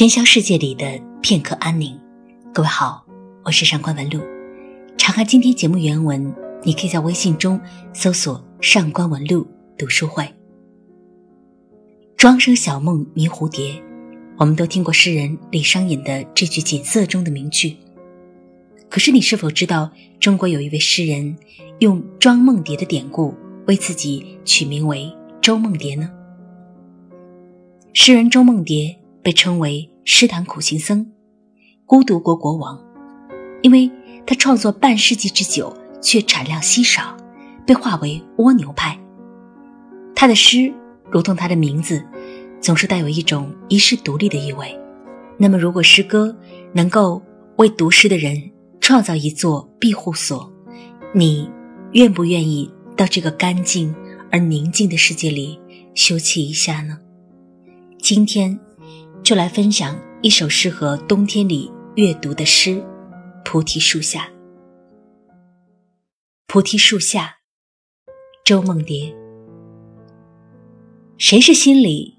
喧嚣世界里的片刻安宁。各位好，我是上官文露。查看今天节目原文，你可以在微信中搜索“上官文露读书会”。庄生晓梦迷蝴蝶，我们都听过诗人李商隐的这句锦瑟中的名句。可是，你是否知道，中国有一位诗人用庄梦蝶的典故为自己取名为周梦蝶呢？诗人周梦蝶。被称为诗坛苦行僧、孤独国国王，因为他创作半世纪之久却产量稀少，被划为蜗牛派。他的诗如同他的名字，总是带有一种遗世独立的意味。那么，如果诗歌能够为读诗的人创造一座庇护所，你愿不愿意到这个干净而宁静的世界里休憩一下呢？今天。就来分享一首适合冬天里阅读的诗，《菩提树下》。菩提树下，周梦蝶。谁是心里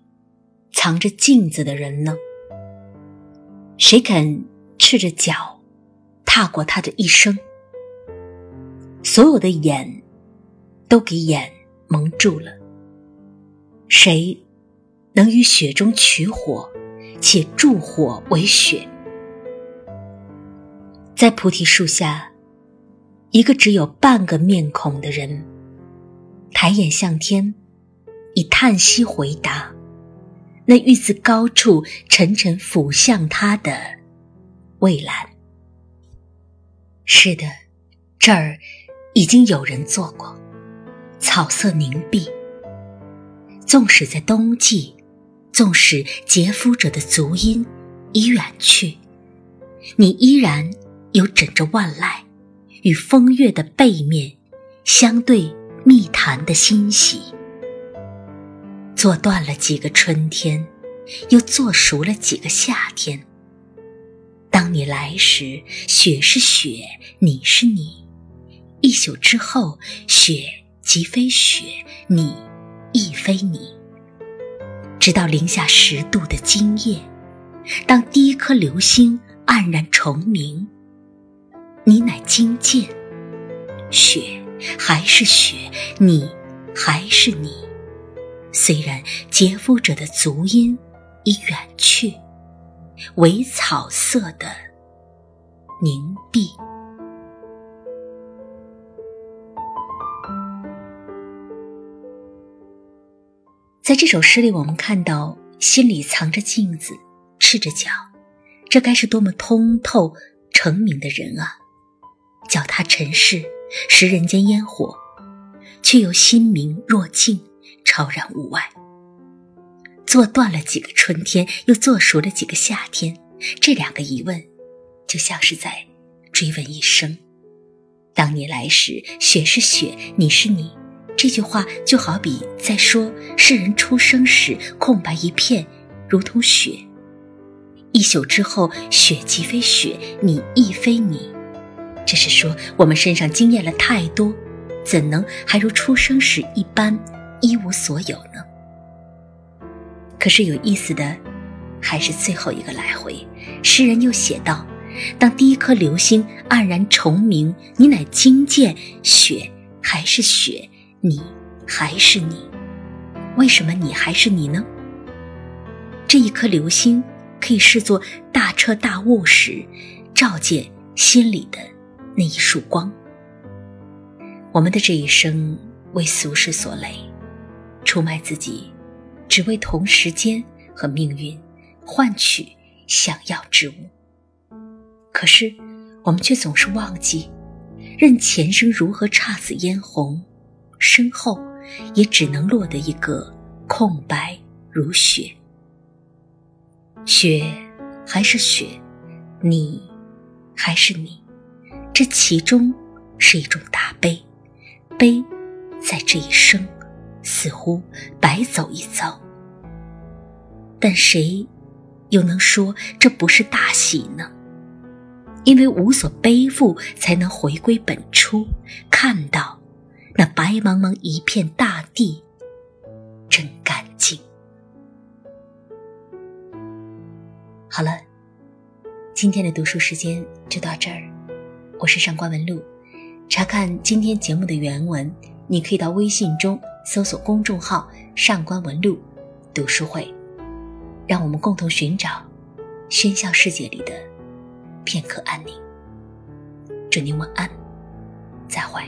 藏着镜子的人呢？谁肯赤着脚踏过他的一生？所有的眼都给眼蒙住了。谁能于雪中取火？且助火为雪，在菩提树下，一个只有半个面孔的人，抬眼向天，以叹息回答那欲自高处沉沉俯向他的蔚蓝。是的，这儿已经有人坐过，草色凝碧，纵使在冬季。纵使劫夫者的足音已远去，你依然有枕着万籁与风月的背面相对密谈的欣喜。做断了几个春天，又做熟了几个夏天。当你来时，雪是雪，你是你；一宿之后，雪即非雪，你亦非你。直到零下十度的今夜，当第一颗流星黯然重明，你乃惊见，雪还是雪，你还是你。虽然劫夫者的足音已远去，唯草色的凝碧。在这首诗里，我们看到心里藏着镜子，赤着脚，这该是多么通透澄明的人啊！脚踏尘世，食人间烟火，却又心明若镜，超然物外。做断了几个春天，又做熟了几个夏天，这两个疑问，就像是在追问一生：当你来时，雪是雪，你是你。这句话就好比在说，世人出生时空白一片，如同雪；一宿之后，雪即非雪，你亦非你。这是说，我们身上经验了太多，怎能还如出生时一般一无所有呢？可是有意思的，还是最后一个来回。诗人又写道：“当第一颗流星黯然重明，你乃惊见雪还是雪。”你还是你，为什么你还是你呢？这一颗流星可以视作大彻大悟时照见心里的那一束光。我们的这一生为俗世所累，出卖自己，只为同时间和命运换取想要之物。可是我们却总是忘记，任前生如何姹紫嫣红。身后，也只能落得一个空白如雪。雪还是雪，你还是你，这其中是一种大悲，悲在这一生似乎白走一遭。但谁又能说这不是大喜呢？因为无所背负，才能回归本初，看到。那白茫茫一片大地，真干净。好了，今天的读书时间就到这儿。我是上官文露，查看今天节目的原文，你可以到微信中搜索公众号“上官文露读书会”，让我们共同寻找喧嚣世界里的片刻安宁。祝您晚安，再会。